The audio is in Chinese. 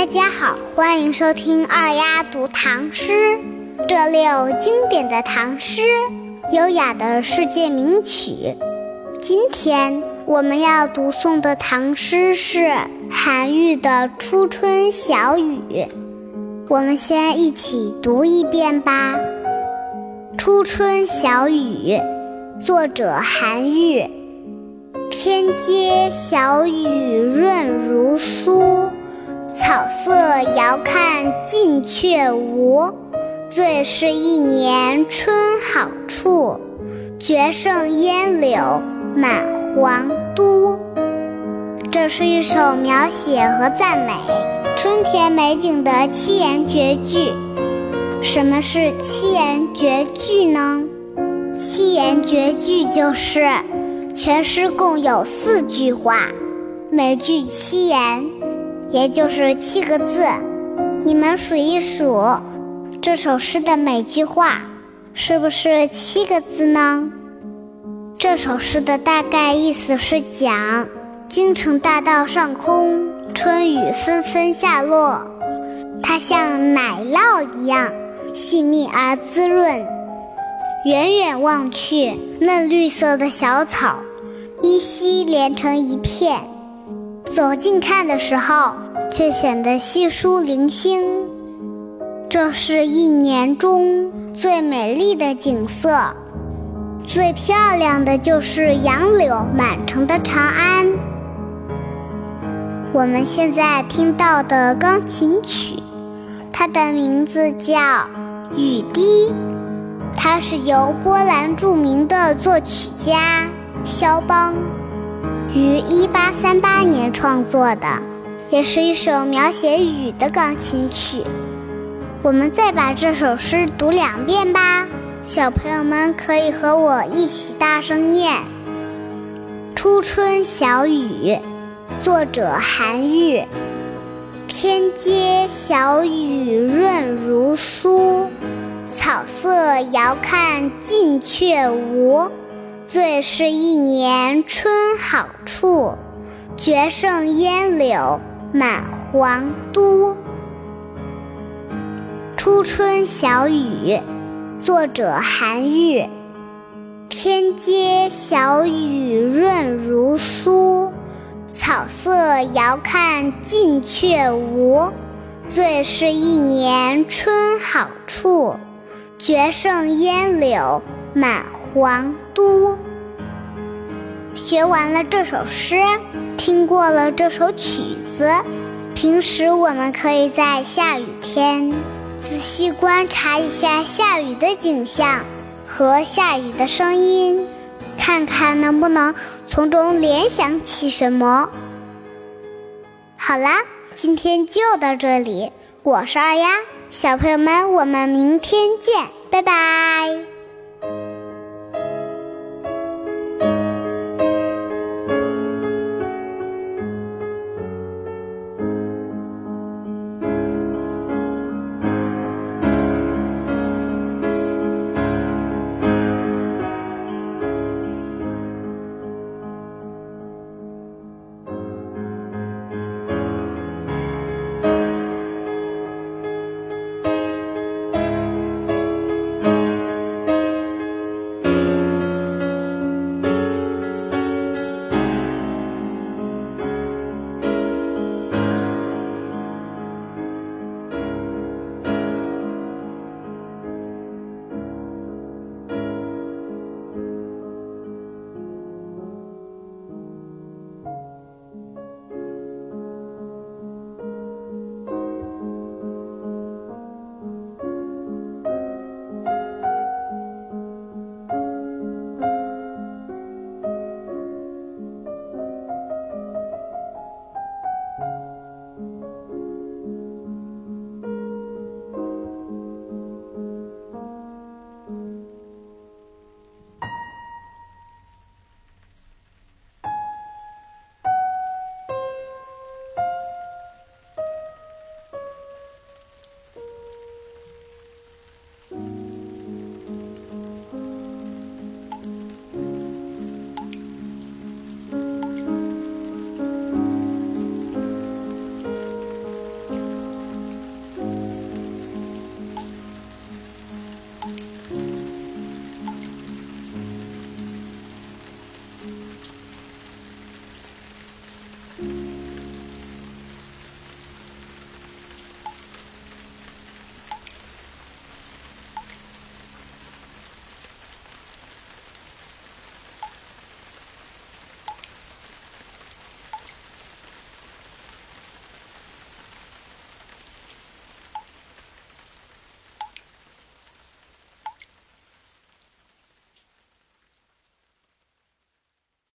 大家好，欢迎收听二丫读唐诗。这里有经典的唐诗，优雅的世界名曲。今天我们要读诵的唐诗是韩愈的《初春小雨》。我们先一起读一遍吧，《初春小雨》，作者韩愈。天街小雨润如酥。草色遥看近却无，最是一年春好处。绝胜烟柳满皇都。这是一首描写和赞美春天美景的七言绝句。什么是七言绝句呢？七言绝句就是全诗共有四句话，每句七言。也就是七个字，你们数一数，这首诗的每句话是不是七个字呢？这首诗的大概意思是讲京城大道上空，春雨纷纷下落，它像奶酪一样细密而滋润。远远望去，嫩绿色的小草依稀连成一片。走近看的时候，却显得稀疏零星。这是一年中最美丽的景色，最漂亮的就是杨柳满城的长安。我们现在听到的钢琴曲，它的名字叫《雨滴》，它是由波兰著名的作曲家肖邦。于一八三八年创作的，也是一首描写雨的钢琴曲。我们再把这首诗读两遍吧，小朋友们可以和我一起大声念《初春小雨》，作者韩愈。天街小雨润如酥，草色遥看近却无。最是一年春好处，绝胜烟柳满皇都。初春小雨，作者韩愈。天街小雨润如酥，草色遥看近却无。最是一年春好处，绝胜烟柳。满皇都。学完了这首诗，听过了这首曲子，平时我们可以在下雨天仔细观察一下下雨的景象和下雨的声音，看看能不能从中联想起什么。好啦，今天就到这里，我是二丫，小朋友们，我们明天见，拜拜。